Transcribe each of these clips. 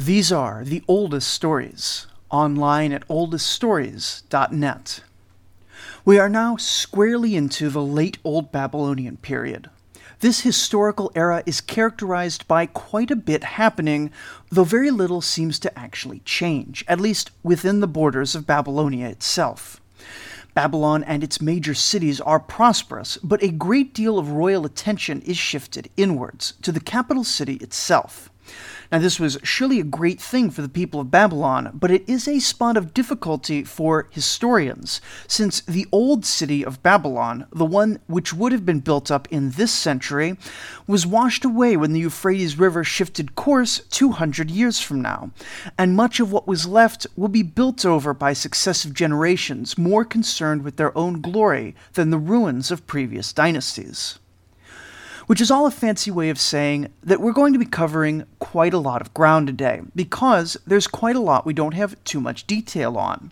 These are the oldest stories, online at oldeststories.net. We are now squarely into the late Old Babylonian period. This historical era is characterized by quite a bit happening, though very little seems to actually change, at least within the borders of Babylonia itself. Babylon and its major cities are prosperous, but a great deal of royal attention is shifted inwards to the capital city itself. Now, this was surely a great thing for the people of Babylon, but it is a spot of difficulty for historians, since the old city of Babylon, the one which would have been built up in this century, was washed away when the Euphrates River shifted course 200 years from now, and much of what was left will be built over by successive generations more concerned with their own glory than the ruins of previous dynasties which is all a fancy way of saying that we're going to be covering quite a lot of ground today, because there's quite a lot we don't have too much detail on.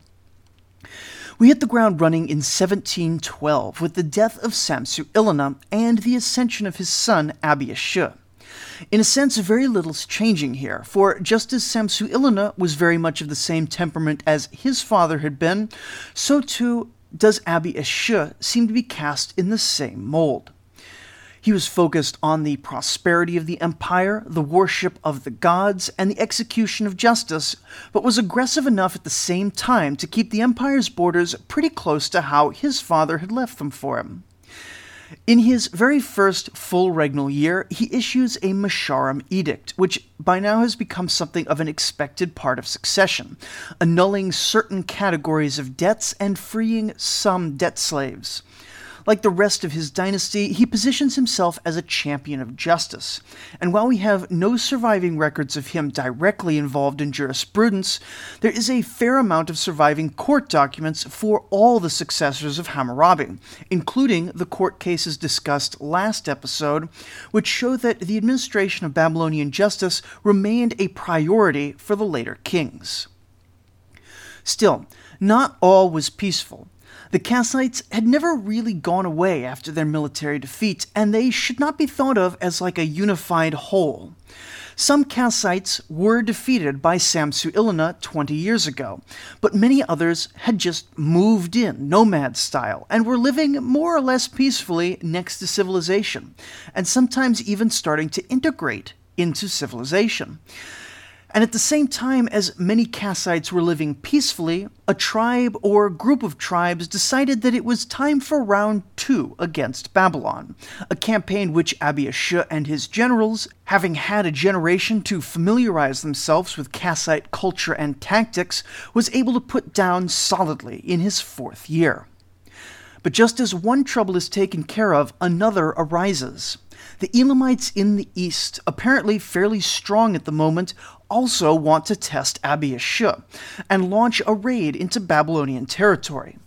We hit the ground running in 1712 with the death of Samsu-iluna and the ascension of his son Abi-Ashur. In a sense, very little's changing here, for just as Samsu-iluna was very much of the same temperament as his father had been, so too does Abi-Ashur seem to be cast in the same mold. He was focused on the prosperity of the empire, the worship of the gods, and the execution of justice, but was aggressive enough at the same time to keep the empire's borders pretty close to how his father had left them for him. In his very first full regnal year, he issues a Mesharim edict, which by now has become something of an expected part of succession, annulling certain categories of debts and freeing some debt slaves. Like the rest of his dynasty, he positions himself as a champion of justice. And while we have no surviving records of him directly involved in jurisprudence, there is a fair amount of surviving court documents for all the successors of Hammurabi, including the court cases discussed last episode, which show that the administration of Babylonian justice remained a priority for the later kings. Still, not all was peaceful. The Kassites had never really gone away after their military defeat, and they should not be thought of as like a unified whole. Some Kassites were defeated by Samsu-iluna 20 years ago, but many others had just moved in, nomad style, and were living more or less peacefully next to civilization, and sometimes even starting to integrate into civilization. And at the same time as many Kassites were living peacefully, a tribe or group of tribes decided that it was time for round two against Babylon, a campaign which Abi-Ashur and his generals, having had a generation to familiarize themselves with Kassite culture and tactics, was able to put down solidly in his fourth year. But just as one trouble is taken care of, another arises. The Elamites in the east, apparently fairly strong at the moment, also want to test Abi-Ashur and launch a raid into Babylonian territory.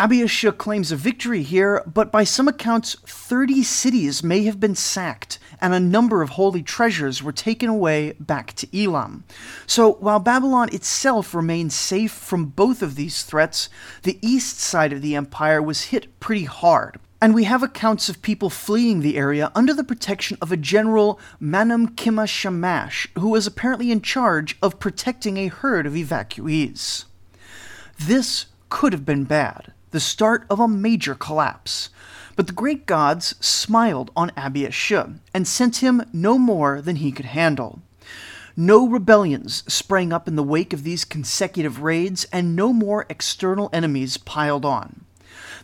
Abi-Ashur claims a victory here, but by some accounts, 30 cities may have been sacked and a number of holy treasures were taken away back to Elam. So while Babylon itself remained safe from both of these threats, the east side of the empire was hit pretty hard. And we have accounts of people fleeing the area under the protection of a general Manam Kima Shamash, who was apparently in charge of protecting a herd of evacuees. This could have been bad, the start of a major collapse. But the great gods smiled on Abi-Ashur and sent him no more than he could handle. No rebellions sprang up in the wake of these consecutive raids, and no more external enemies piled on.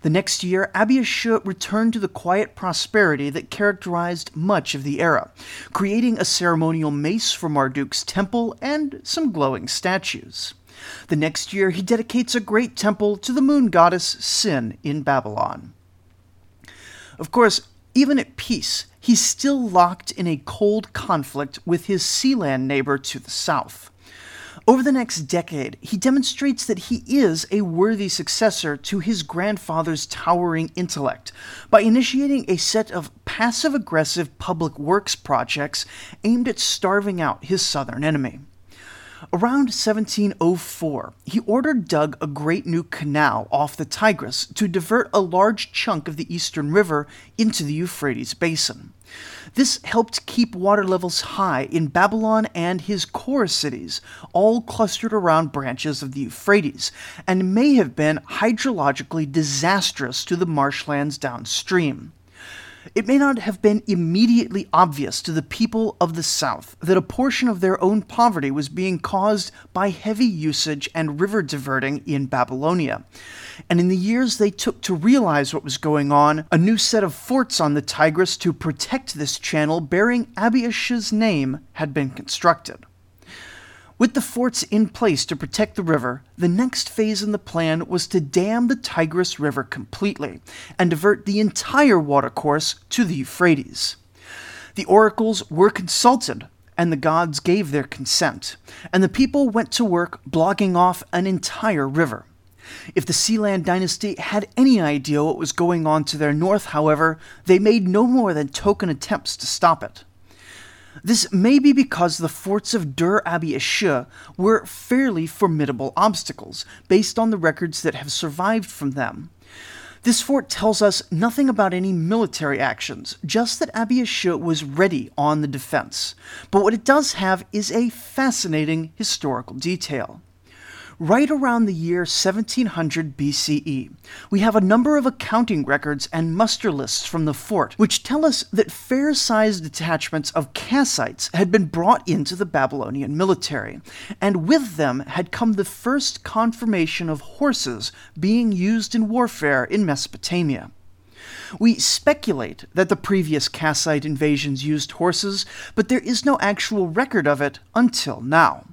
The next year, Abi-Ashur returned to the quiet prosperity that characterized much of the era, creating a ceremonial mace for Marduk's temple and some glowing statues. The next year, he dedicates a great temple to the moon goddess Sin in Babylon. Of course, even at peace, he's still locked in a cold conflict with his Sealand neighbor to the south. Over the next decade, he demonstrates that he is a worthy successor to his grandfather's towering intellect by initiating a set of passive aggressive public works projects aimed at starving out his southern enemy. Around 1704, he ordered dug a great new canal off the Tigris to divert a large chunk of the eastern river into the Euphrates basin. This helped keep water levels high in Babylon and his core cities, all clustered around branches of the Euphrates, and may have been hydrologically disastrous to the marshlands downstream. It may not have been immediately obvious to the people of the South that a portion of their own poverty was being caused by heavy usage and river diverting in Babylonia. And in the years they took to realize what was going on, a new set of forts on the Tigris to protect this channel bearing Abiyash's name had been constructed. With the forts in place to protect the river, the next phase in the plan was to dam the Tigris River completely and divert the entire watercourse to the Euphrates. The oracles were consulted, and the gods gave their consent, and the people went to work blocking off an entire river. If the Sealand dynasty had any idea what was going on to their north, however, they made no more than token attempts to stop it. This may be because the forts of Dur Abi Ashur were fairly formidable obstacles, based on the records that have survived from them. This fort tells us nothing about any military actions, just that Abi Ashur was ready on the defense. But what it does have is a fascinating historical detail right around the year 1700 BCE. We have a number of accounting records and muster lists from the fort, which tell us that fair sized detachments of Kassites had been brought into the Babylonian military, and with them had come the first confirmation of horses being used in warfare in Mesopotamia. We speculate that the previous Kassite invasions used horses, but there is no actual record of it until now.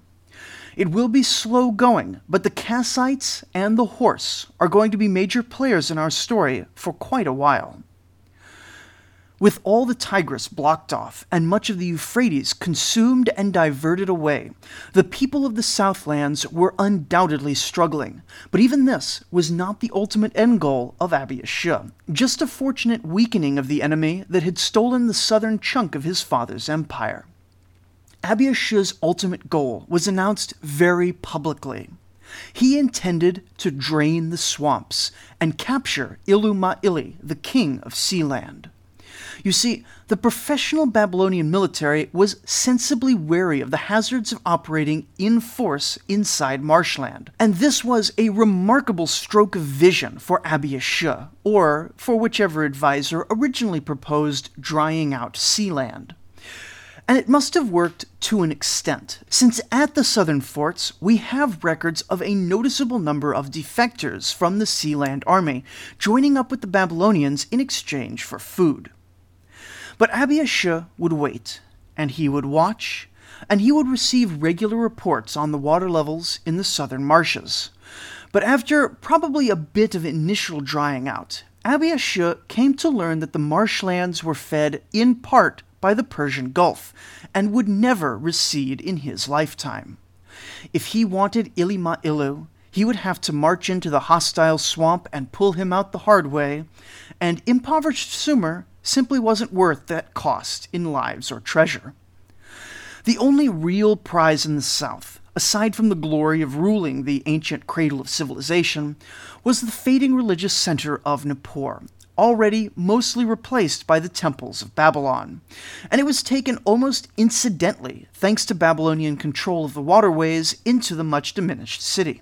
It will be slow going, but the Kassites and the horse are going to be major players in our story for quite a while. With all the Tigris blocked off and much of the Euphrates consumed and diverted away, the people of the Southlands were undoubtedly struggling. But even this was not the ultimate end goal of Abi Ashur, just a fortunate weakening of the enemy that had stolen the southern chunk of his father's empire. Abi ultimate goal was announced very publicly. He intended to drain the swamps and capture Ilu Ma'ili, the king of Sealand. You see, the professional Babylonian military was sensibly wary of the hazards of operating in force inside marshland, and this was a remarkable stroke of vision for Abi or for whichever advisor originally proposed drying out Sealand. And it must have worked to an extent, since at the southern forts we have records of a noticeable number of defectors from the Sealand army joining up with the Babylonians in exchange for food. But Abiashu would wait, and he would watch, and he would receive regular reports on the water levels in the southern marshes. But after probably a bit of initial drying out, Abiashu came to learn that the marshlands were fed in part by the Persian Gulf and would never recede in his lifetime. If he wanted Ilu Ma'ili, he would have to march into the hostile swamp and pull him out the hard way, and impoverished Sumer simply wasn't worth that cost in lives or treasure. The only real prize in the South, aside from the glory of ruling the ancient cradle of civilization, was the fading religious center of Nippur, already mostly replaced by the temples of Babylon. And it was taken almost incidentally, thanks to Babylonian control of the waterways, into the much diminished city.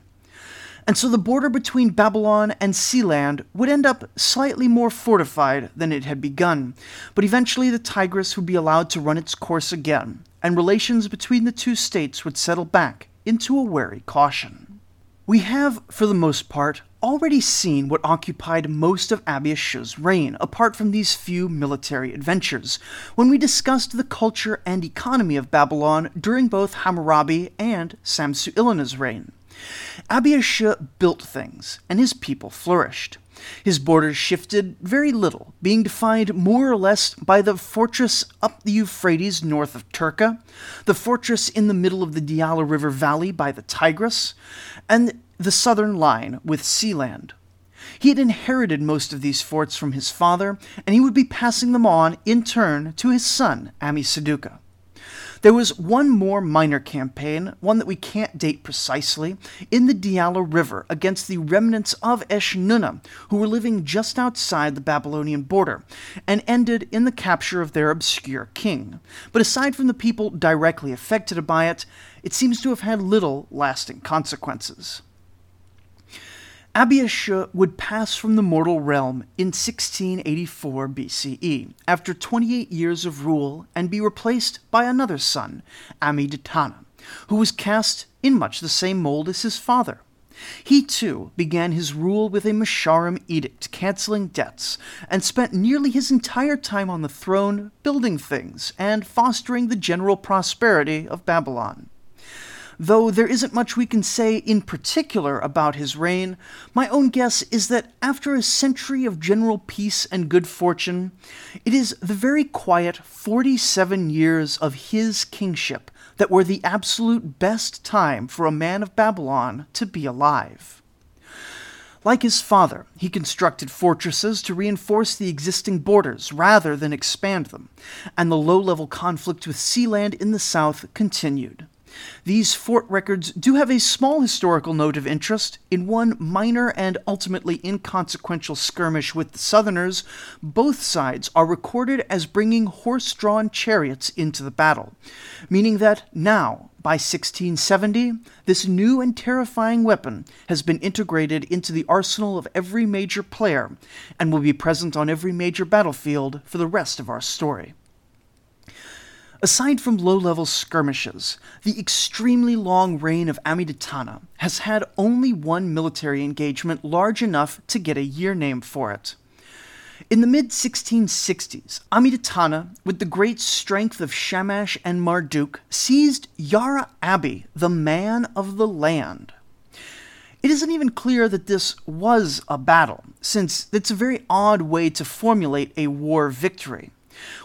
And so the border between Babylon and Sealand would end up slightly more fortified than it had begun, but eventually the Tigris would be allowed to run its course again, and relations between the two states would settle back into a wary caution. We have, for the most part, already seen what occupied most of abiashir's reign, apart from these few military adventures, when we discussed the culture and economy of Babylon during both Hammurabi and Samsu-iluna's reign. abiashir built things, and his people flourished. His borders shifted very little, being defined more or less by the fortress up the Euphrates north of Terqa, the fortress in the middle of the Diyala River Valley by the Tigris, and the southern line with Sealand. He had inherited most of these forts from his father, and he would be passing them on in turn to his son, Ammi There was one more minor campaign, one that we can't date precisely, in the Diyala River against the remnants of Eshnunna, who were living just outside the Babylonian border, and ended in the capture of their obscure king. But aside from the people directly affected by it, it seems to have had little lasting consequences. Abiyashur would pass from the mortal realm in 1684 BCE, after 28 years of rule, and be replaced by another son, Amidatana, who was cast in much the same mold as his father. He too began his rule with a Mesharim edict canceling debts, and spent nearly his entire time on the throne building things and fostering the general prosperity of Babylon. Though there isn't much we can say in particular about his reign, my own guess is that after a century of general peace and good fortune, it is the very quiet 47 years of his kingship that were the absolute best time for a man of Babylon to be alive. Like his father, he constructed fortresses to reinforce the existing borders rather than expand them, and the low level conflict with Sealand in the south continued. These fort records do have a small historical note of interest. In one minor and ultimately inconsequential skirmish with the Southerners, both sides are recorded as bringing horse drawn chariots into the battle, meaning that now, by 1670, this new and terrifying weapon has been integrated into the arsenal of every major player and will be present on every major battlefield for the rest of our story. Aside from low level skirmishes, the extremely long reign of Amidatana has had only one military engagement large enough to get a year name for it. In the mid 1660s, Amidatana, with the great strength of Shamash and Marduk, seized Yara Abbey, the man of the land. It isn't even clear that this was a battle, since it's a very odd way to formulate a war victory.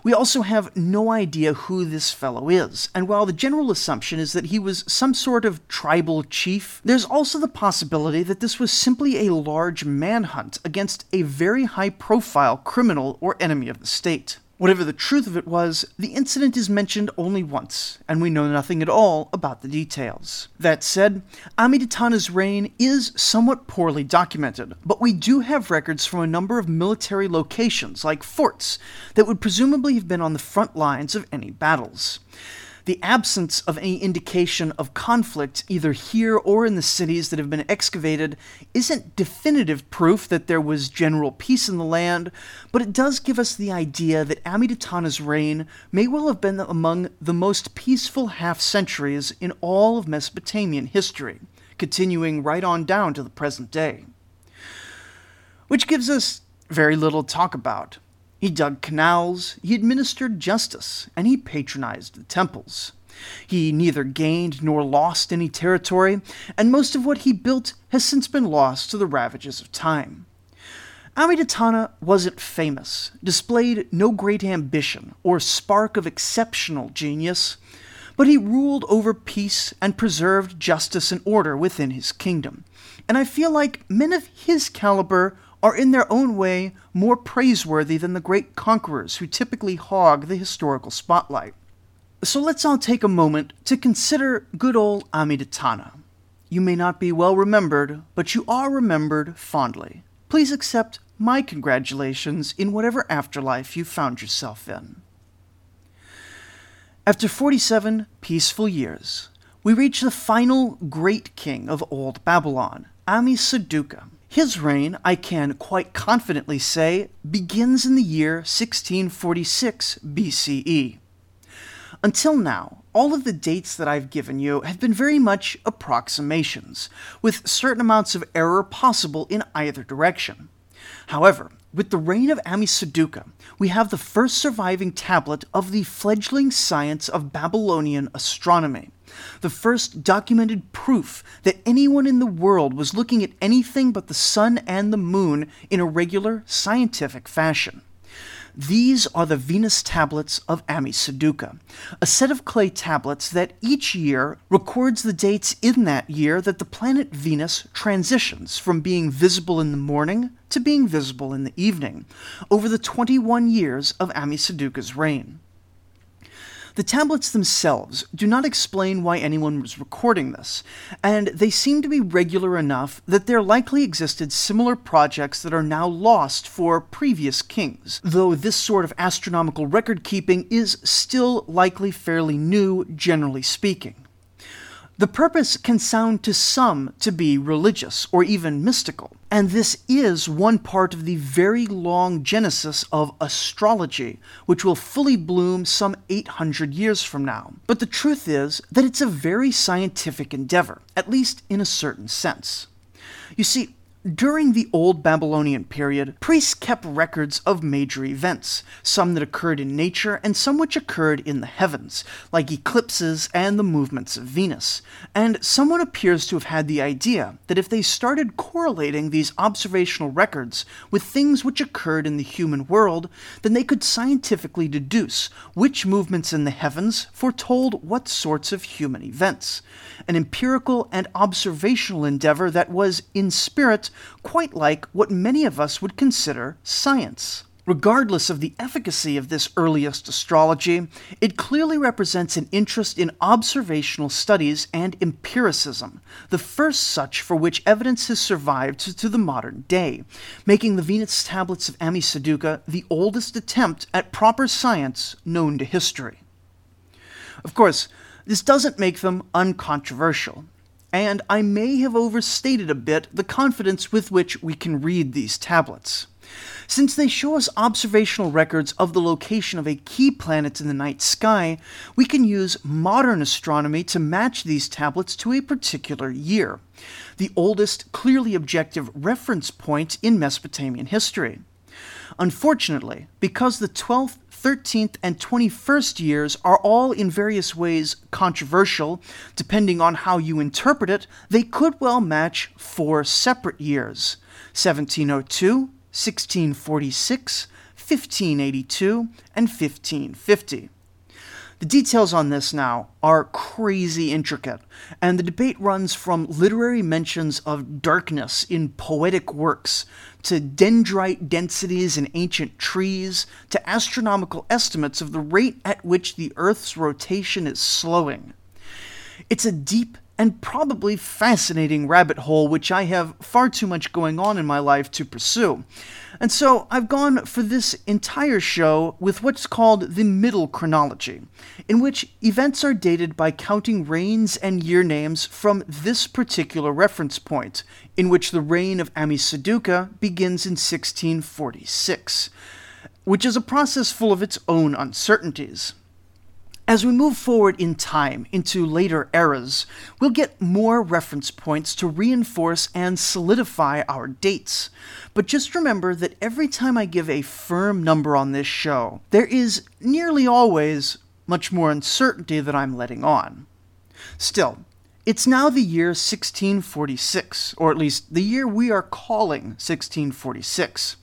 We also have no idea who this fellow is, and while the general assumption is that he was some sort of tribal chief, there's also the possibility that this was simply a large manhunt against a very high profile criminal or enemy of the state. Whatever the truth of it was, the incident is mentioned only once, and we know nothing at all about the details. That said, Amidatana's reign is somewhat poorly documented, but we do have records from a number of military locations, like forts, that would presumably have been on the front lines of any battles the absence of any indication of conflict, either here or in the cities that have been excavated, isn't definitive proof that there was general peace in the land, but it does give us the idea that Amidatana's reign may well have been among the most peaceful half centuries in all of Mesopotamian history, continuing right on down to the present day. Which gives us very little to talk about. He dug canals, he administered justice, and he patronized the temples. He neither gained nor lost any territory, and most of what he built has since been lost to the ravages of time. Amidatana wasn't famous, displayed no great ambition or spark of exceptional genius, but he ruled over peace and preserved justice and order within his kingdom. And I feel like men of his caliber are in their own way more praiseworthy than the great conquerors who typically hog the historical spotlight. So let's all take a moment to consider good old Amidatana. You may not be well remembered, but you are remembered fondly. Please accept my congratulations in whatever afterlife you found yourself in. After 47 peaceful years, we reach the final great king of old Babylon, Ammi-Saduqa. His reign, I can quite confidently say, begins in the year 1646 BCE. Until now, all of the dates that I've given you have been very much approximations, with certain amounts of error possible in either direction. However, with the reign of Ammi-Saduqa, we have the first surviving tablet of the fledgling science of Babylonian astronomy the first documented proof that anyone in the world was looking at anything but the sun and the moon in a regular scientific fashion. These are the Venus tablets of Ammi-Saduqa, a set of clay tablets that each year records the dates in that year that the planet Venus transitions from being visible in the morning to being visible in the evening, over the 21 years of Ammi-Saduqa's reign. The tablets themselves do not explain why anyone was recording this, and they seem to be regular enough that there likely existed similar projects that are now lost for previous kings, though this sort of astronomical record keeping is still likely fairly new, generally speaking. The purpose can sound to some to be religious or even mystical, and this is one part of the very long genesis of astrology, which will fully bloom some 800 years from now. But the truth is that it's a very scientific endeavor, at least in a certain sense. You see, during the Old Babylonian period, priests kept records of major events, some that occurred in nature and some which occurred in the heavens, like eclipses and the movements of Venus. And someone appears to have had the idea that if they started correlating these observational records with things which occurred in the human world, then they could scientifically deduce which movements in the heavens foretold what sorts of human events. An empirical and observational endeavor that was, in spirit, quite like what many of us would consider science. Regardless of the efficacy of this earliest astrology, it clearly represents an interest in observational studies and empiricism, the first such for which evidence has survived to the modern day, making the Venus tablets of Ammisaduqa the oldest attempt at proper science known to history. Of course, this doesn't make them uncontroversial and I may have overstated a bit the confidence with which we can read these tablets. Since they show us observational records of the location of a key planet in the night sky, we can use modern astronomy to match these tablets to a particular year, the oldest clearly objective reference point in Mesopotamian history. Unfortunately, because the 12th 13th and 21st years are all in various ways controversial. Depending on how you interpret it, they could well match four separate years 1702, 1646, 1582, and 1550. The details on this now are crazy intricate, and the debate runs from literary mentions of darkness in poetic works to dendrite densities in ancient trees to astronomical estimates of the rate at which the Earth's rotation is slowing. It's a deep and probably fascinating rabbit hole which I have far too much going on in my life to pursue. And so I've gone for this entire show with what's called the middle chronology, in which events are dated by counting reigns and year names from this particular reference point, in which the reign of Ammisaduqa begins in 1646, which is a process full of its own uncertainties. As we move forward in time into later eras, we'll get more reference points to reinforce and solidify our dates. But just remember that every time I give a firm number on this show, there is nearly always much more uncertainty that I'm letting on. Still, it's now the year 1646, or at least the year we are calling 1646.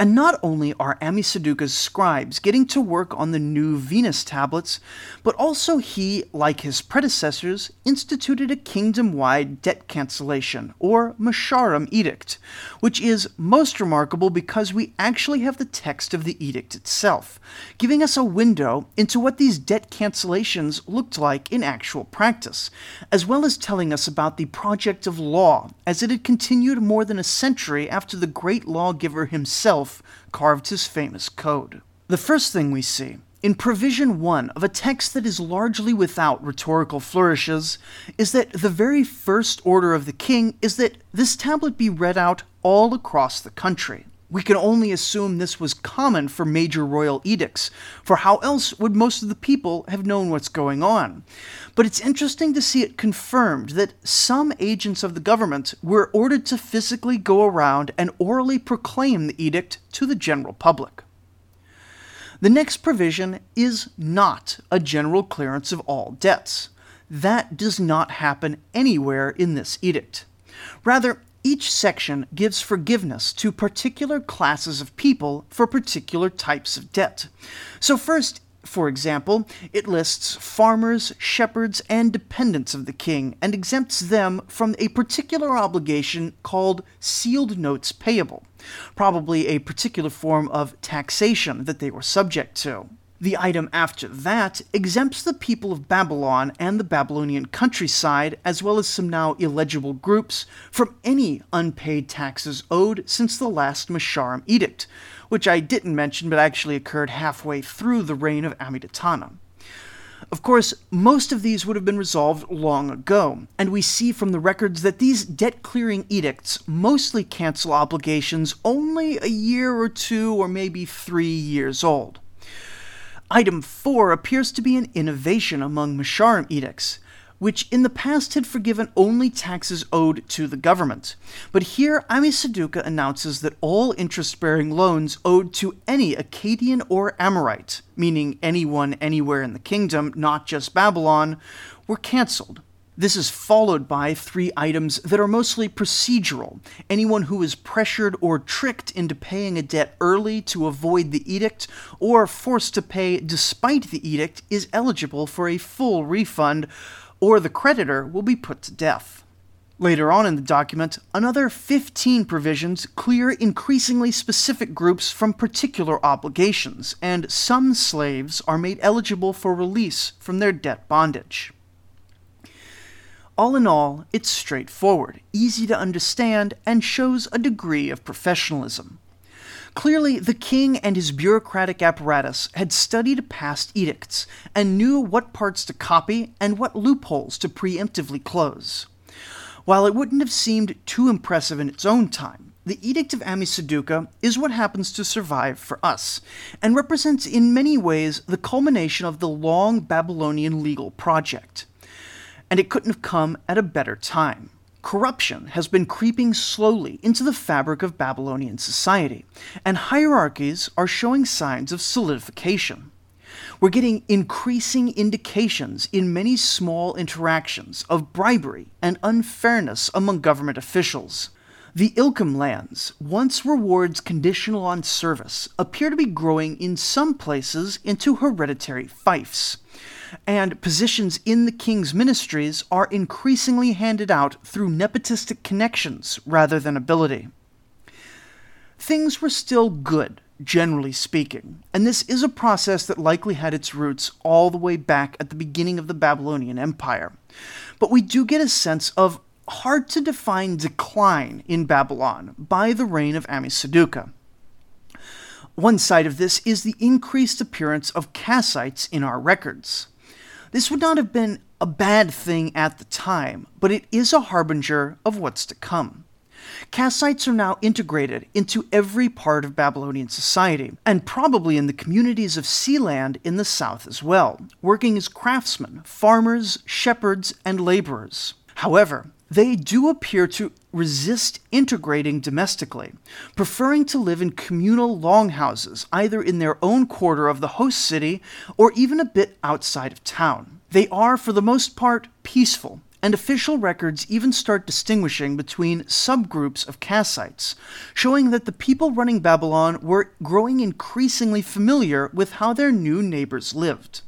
And not only are Ammisaduqa's scribes getting to work on the new Venus tablets, but also he, like his predecessors, instituted a kingdom wide debt cancellation, or Mesharim Edict, which is most remarkable because we actually have the text of the edict itself, giving us a window into what these debt cancellations looked like in actual practice, as well as telling us about the project of law as it had continued more than a century after the great lawgiver himself himself carved his famous code. The first thing we see, in provision 1 of a text that is largely without rhetorical flourishes, is that the very first order of the king is that this tablet be read out all across the country. We can only assume this was common for major royal edicts, for how else would most of the people have known what's going on? But it's interesting to see it confirmed that some agents of the government were ordered to physically go around and orally proclaim the edict to the general public. The next provision is not a general clearance of all debts. That does not happen anywhere in this edict. Rather, each section gives forgiveness to particular classes of people for particular types of debt. So, first, for example, it lists farmers, shepherds, and dependents of the king and exempts them from a particular obligation called sealed notes payable, probably a particular form of taxation that they were subject to. The item after that exempts the people of Babylon and the Babylonian countryside, as well as some now illegible groups, from any unpaid taxes owed since the last Mesharim edict, which I didn't mention but actually occurred halfway through the reign of Amidatana. Of course, most of these would have been resolved long ago, and we see from the records that these debt clearing edicts mostly cancel obligations only a year or two or maybe three years old. Item 4 appears to be an innovation among Mesharim edicts, which in the past had forgiven only taxes owed to the government. But here, Ammisaduqa announces that all interest bearing loans owed to any Akkadian or Amorite, meaning anyone anywhere in the kingdom, not just Babylon, were cancelled. This is followed by three items that are mostly procedural. Anyone who is pressured or tricked into paying a debt early to avoid the edict, or forced to pay despite the edict, is eligible for a full refund, or the creditor will be put to death. Later on in the document, another 15 provisions clear increasingly specific groups from particular obligations, and some slaves are made eligible for release from their debt bondage. All in all, it's straightforward, easy to understand, and shows a degree of professionalism. Clearly, the king and his bureaucratic apparatus had studied past edicts and knew what parts to copy and what loopholes to preemptively close. While it wouldn't have seemed too impressive in its own time, the Edict of Ammisaduqa is what happens to survive for us, and represents in many ways the culmination of the long Babylonian legal project and it couldn't have come at a better time. Corruption has been creeping slowly into the fabric of Babylonian society, and hierarchies are showing signs of solidification. We're getting increasing indications in many small interactions of bribery and unfairness among government officials. The Ilkham lands, once rewards conditional on service, appear to be growing in some places into hereditary fiefs and positions in the king's ministries are increasingly handed out through nepotistic connections rather than ability. Things were still good, generally speaking, and this is a process that likely had its roots all the way back at the beginning of the Babylonian Empire. But we do get a sense of hard to define decline in Babylon by the reign of Ammisaduqa. One side of this is the increased appearance of Kassites in our records. This would not have been a bad thing at the time, but it is a harbinger of what's to come. Kassites are now integrated into every part of Babylonian society, and probably in the communities of Sealand in the south as well, working as craftsmen, farmers, shepherds, and laborers. However, they do appear to resist integrating domestically, preferring to live in communal longhouses, either in their own quarter of the host city or even a bit outside of town. They are, for the most part, peaceful, and official records even start distinguishing between subgroups of Kassites, showing that the people running Babylon were growing increasingly familiar with how their new neighbors lived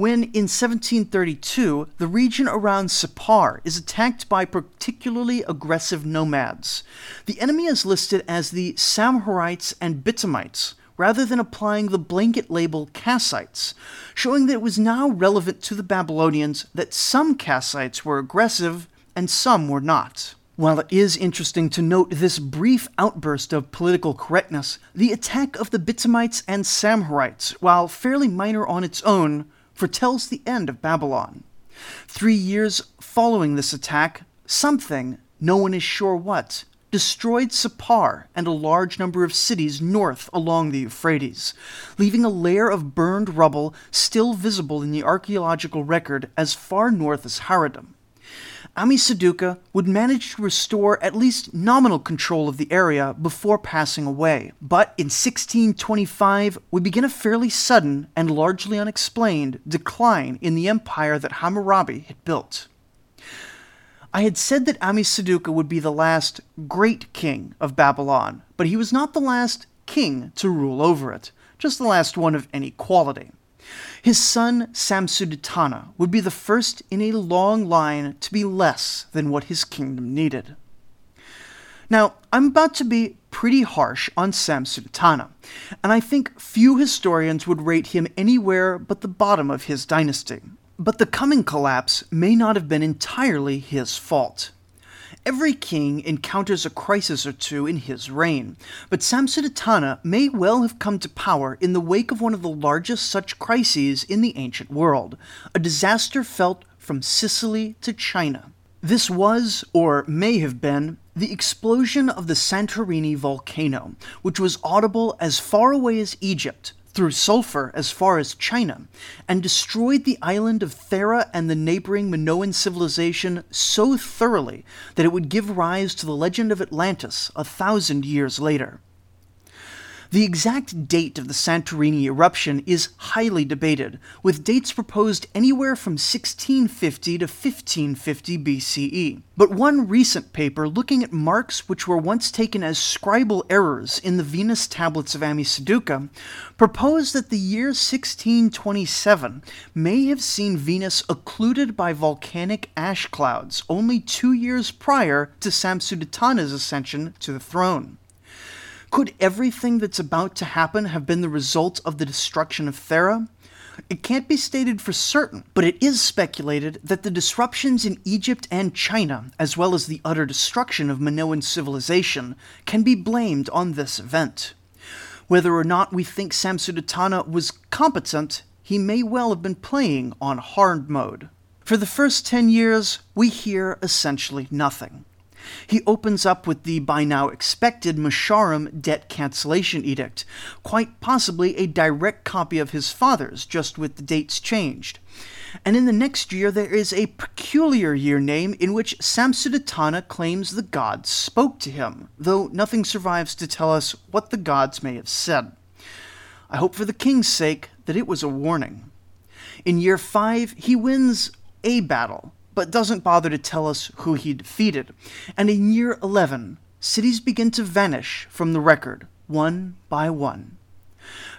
when in 1732 the region around Sippar is attacked by particularly aggressive nomads. The enemy is listed as the Samharites and Bitamites, rather than applying the blanket label Kassites, showing that it was now relevant to the Babylonians that some Kassites were aggressive and some were not. While it is interesting to note this brief outburst of political correctness, the attack of the Bitamites and Samharites, while fairly minor on its own, foretells the end of Babylon. Three years following this attack, something, no one is sure what, destroyed Sippar and a large number of cities north along the Euphrates, leaving a layer of burned rubble still visible in the archaeological record as far north as Haradam. Ammisaduqa would manage to restore at least nominal control of the area before passing away. But in 1625, we begin a fairly sudden and largely unexplained decline in the empire that Hammurabi had built. I had said that Ammisaduqa would be the last great king of Babylon, but he was not the last king to rule over it, just the last one of any quality. His son Samsudatana would be the first in a long line to be less than what his kingdom needed. Now, I'm about to be pretty harsh on Samsudatana, and I think few historians would rate him anywhere but the bottom of his dynasty. But the coming collapse may not have been entirely his fault. Every king encounters a crisis or two in his reign, but Samsudatana may well have come to power in the wake of one of the largest such crises in the ancient world, a disaster felt from Sicily to China. This was, or may have been, the explosion of the Santorini volcano, which was audible as far away as Egypt, through sulfur as far as China, and destroyed the island of Thera and the neighboring Minoan civilization so thoroughly that it would give rise to the legend of Atlantis a thousand years later. The exact date of the Santorini eruption is highly debated, with dates proposed anywhere from 1650 to 1550 BCE. But one recent paper looking at marks which were once taken as scribal errors in the Venus tablets of Ammisaduqa proposed that the year 1627 may have seen Venus occluded by volcanic ash clouds only two years prior to Samsudatana's ascension to the throne. Could everything that's about to happen have been the result of the destruction of Thera? It can't be stated for certain, but it is speculated that the disruptions in Egypt and China, as well as the utter destruction of Minoan civilization, can be blamed on this event. Whether or not we think Samsudatana was competent, he may well have been playing on hard mode. For the first 10 years, we hear essentially nothing. He opens up with the by now expected Musharram debt cancellation edict, quite possibly a direct copy of his father's, just with the dates changed. And in the next year, there is a peculiar year name in which Samsudatana claims the gods spoke to him, though nothing survives to tell us what the gods may have said. I hope for the king's sake that it was a warning. In year 5, he wins a battle, but doesn't bother to tell us who he defeated. And in year 11, cities begin to vanish from the record, one by one.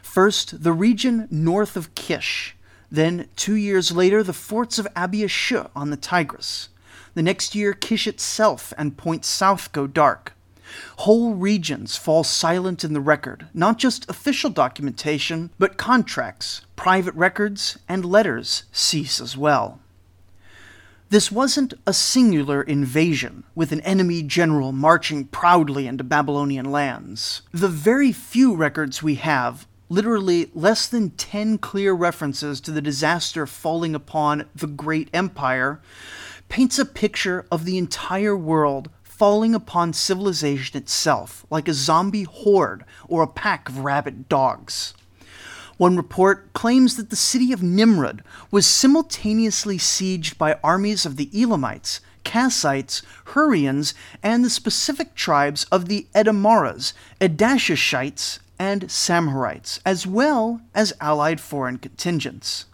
First, the region north of Kish. Then, two years later, the forts of Abiyashu on the Tigris. The next year, Kish itself and points south go dark. Whole regions fall silent in the record, not just official documentation, but contracts, private records, and letters cease as well. This wasn't a singular invasion, with an enemy general marching proudly into Babylonian lands. The very few records we have, literally less than 10 clear references to the disaster falling upon the great empire, paints a picture of the entire world falling upon civilization itself, like a zombie horde or a pack of rabid dogs. One report claims that the city of Nimrud was simultaneously sieged by armies of the Elamites, Kassites, Hurrians, and the specific tribes of the Edomaras, Edashishites, and Samharites, as well as allied foreign contingents.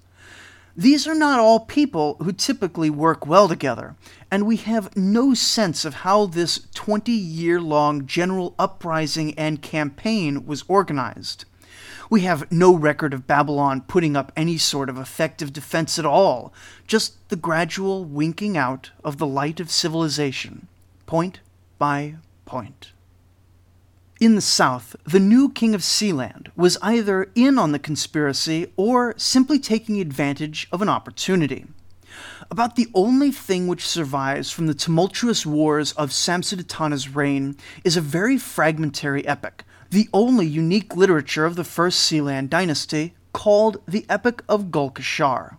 These are not all people who typically work well together, and we have no sense of how this 20 year long general uprising and campaign was organized. We have no record of Babylon putting up any sort of effective defense at all, just the gradual winking out of the light of civilization, point by point. In the south, the new king of Sealand was either in on the conspiracy or simply taking advantage of an opportunity. About the only thing which survives from the tumultuous wars of Samsudatana's reign is a very fragmentary epic, the only unique literature of the first Sealand dynasty, called the Epic of Gulkashar.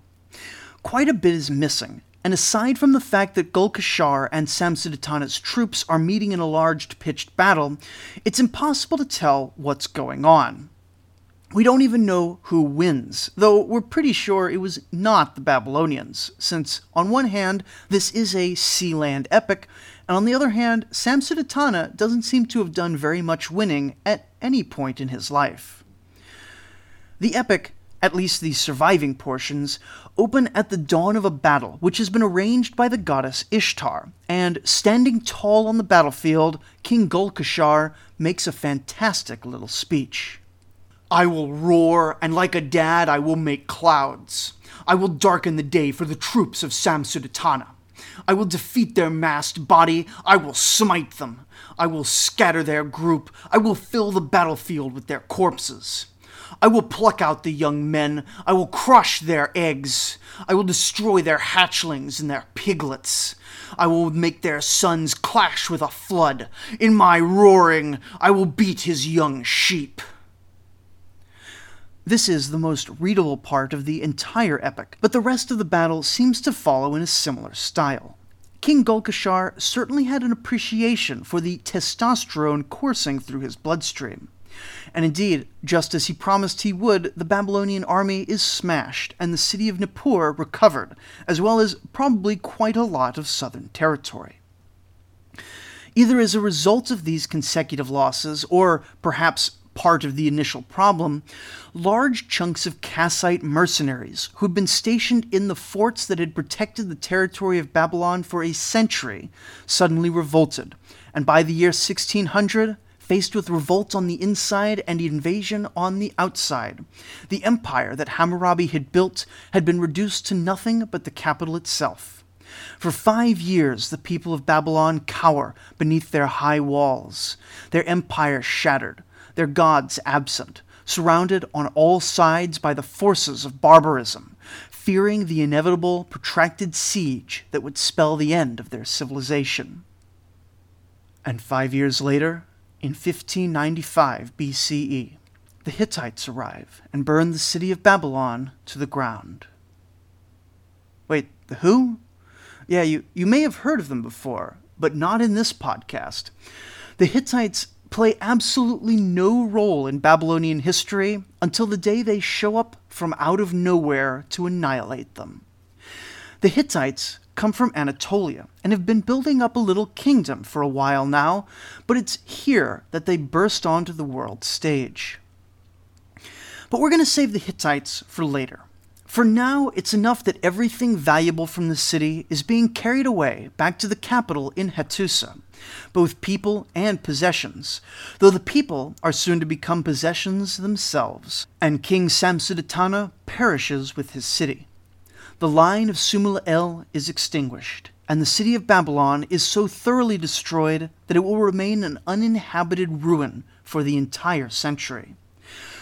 Quite a bit is missing, and aside from the fact that Gulkashar and Samsudatana's troops are meeting in a large pitched battle, it's impossible to tell what's going on. We don't even know who wins, though we're pretty sure it was not the Babylonians, since, on one hand, this is a Sealand epic, and on the other hand, Samsudatana doesn't seem to have done very much winning at any point in his life. The epic, at least the surviving portions, open at the dawn of a battle which has been arranged by the goddess Ishtar, and standing tall on the battlefield, King Gulkashar makes a fantastic little speech. I will roar, and like Adad, I will make clouds. I will darken the day for the troops of Samsudatana. I will defeat their massed body. I will smite them. I will scatter their group. I will fill the battlefield with their corpses. I will pluck out the young men. I will crush their eggs. I will destroy their hatchlings and their piglets. I will make their sons clash with a flood. In my roaring, I will beat his young sheep. This is the most readable part of the entire epic, but the rest of the battle seems to follow in a similar style. King Gulkashar certainly had an appreciation for the testosterone coursing through his bloodstream. And indeed, just as he promised he would, the Babylonian army is smashed and the city of Nippur recovered, as well as probably quite a lot of southern territory. Either as a result of these consecutive losses, or perhaps part of the initial problem, large chunks of Kassite mercenaries who had been stationed in the forts that had protected the territory of Babylon for a century suddenly revolted, and by the year 1600, faced with revolt on the inside and invasion on the outside. The empire that Hammurabi had built had been reduced to nothing but the capital itself. For five years, the people of Babylon cower beneath their high walls, their empire shattered, their gods absent, surrounded on all sides by the forces of barbarism, fearing the inevitable protracted siege that would spell the end of their civilization. And five years later, in 1595 BCE, the Hittites arrive and burn the city of Babylon to the ground. Wait, the who? Yeah, you, you may have heard of them before, but not in this podcast. The Hittites play absolutely no role in Babylonian history until the day they show up from out of nowhere to annihilate them. The Hittites come from Anatolia and have been building up a little kingdom for a while now, but it's here that they burst onto the world stage. But we're going to save the Hittites for later. For now, it's enough that everything valuable from the city is being carried away back to the capital in Hattusa, both people and possessions, though the people are soon to become possessions themselves, and King Samsudatana perishes with his city the line of Sumu-El is extinguished, and the city of Babylon is so thoroughly destroyed that it will remain an uninhabited ruin for the entire century.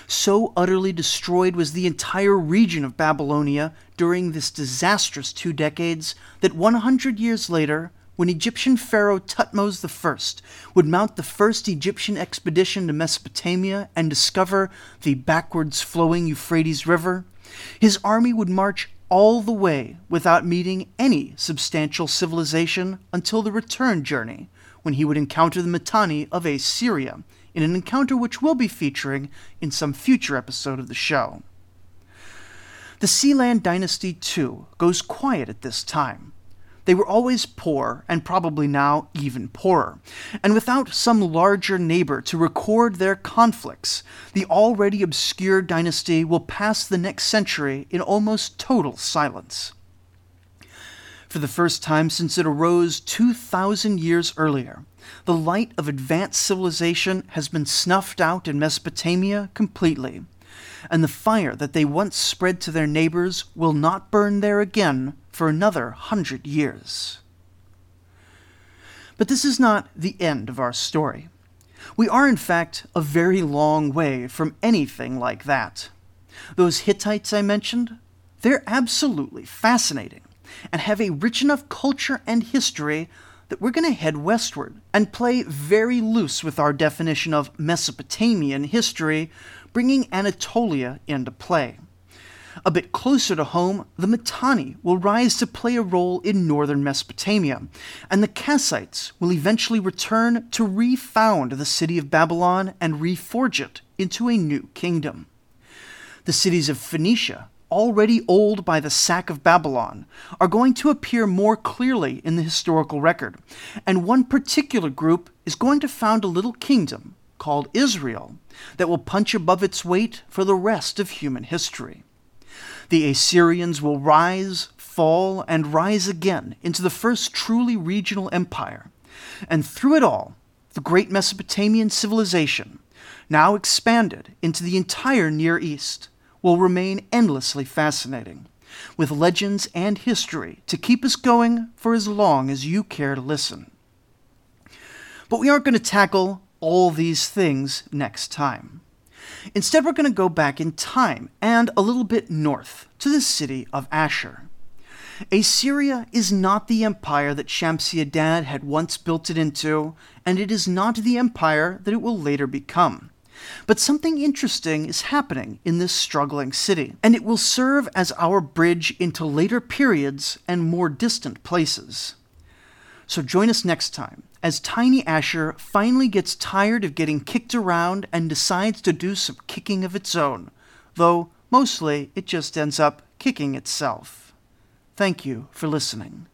So utterly destroyed was the entire region of Babylonia during this disastrous two decades that 100 years later, when Egyptian pharaoh Thutmose I would mount the first Egyptian expedition to Mesopotamia and discover the backwards flowing Euphrates River, his army would march all the way without meeting any substantial civilization until the return journey, when he would encounter the Mitanni of Assyria, in an encounter which we'll be featuring in some future episode of the show. The Sealand dynasty, too, goes quiet at this time, they were always poor, and probably now even poorer. And without some larger neighbor to record their conflicts, the already obscure dynasty will pass the next century in almost total silence. For the first time since it arose 2,000 years earlier, the light of advanced civilization has been snuffed out in Mesopotamia completely, and the fire that they once spread to their neighbors will not burn there again for another hundred years. But this is not the end of our story. We are, in fact, a very long way from anything like that. Those Hittites I mentioned, they're absolutely fascinating and have a rich enough culture and history that we're going to head westward and play very loose with our definition of Mesopotamian history, bringing Anatolia into play. A bit closer to home, the Mitanni will rise to play a role in northern Mesopotamia, and the Kassites will eventually return to refound the city of Babylon and reforge it into a new kingdom. The cities of Phoenicia, already old by the sack of Babylon, are going to appear more clearly in the historical record, and one particular group is going to found a little kingdom called Israel that will punch above its weight for the rest of human history. The Assyrians will rise, fall, and rise again into the first truly regional empire. And through it all, the great Mesopotamian civilization, now expanded into the entire Near East, will remain endlessly fascinating. with legends and history to keep us going for as long as you care to listen. But we aren't going to tackle all these things next time. Instead, we're going to go back in time and a little bit north to the city of Ashur. Assyria is not the empire that Shamsi-Adad had once built it into, and it is not the empire that it will later become. But something interesting is happening in this struggling city, and it will serve as our bridge into later periods and more distant places. So join us next time as Tiny Ashur finally gets tired of getting kicked around and decides to do some kicking of its own, though mostly it just ends up kicking itself. Thank you for listening.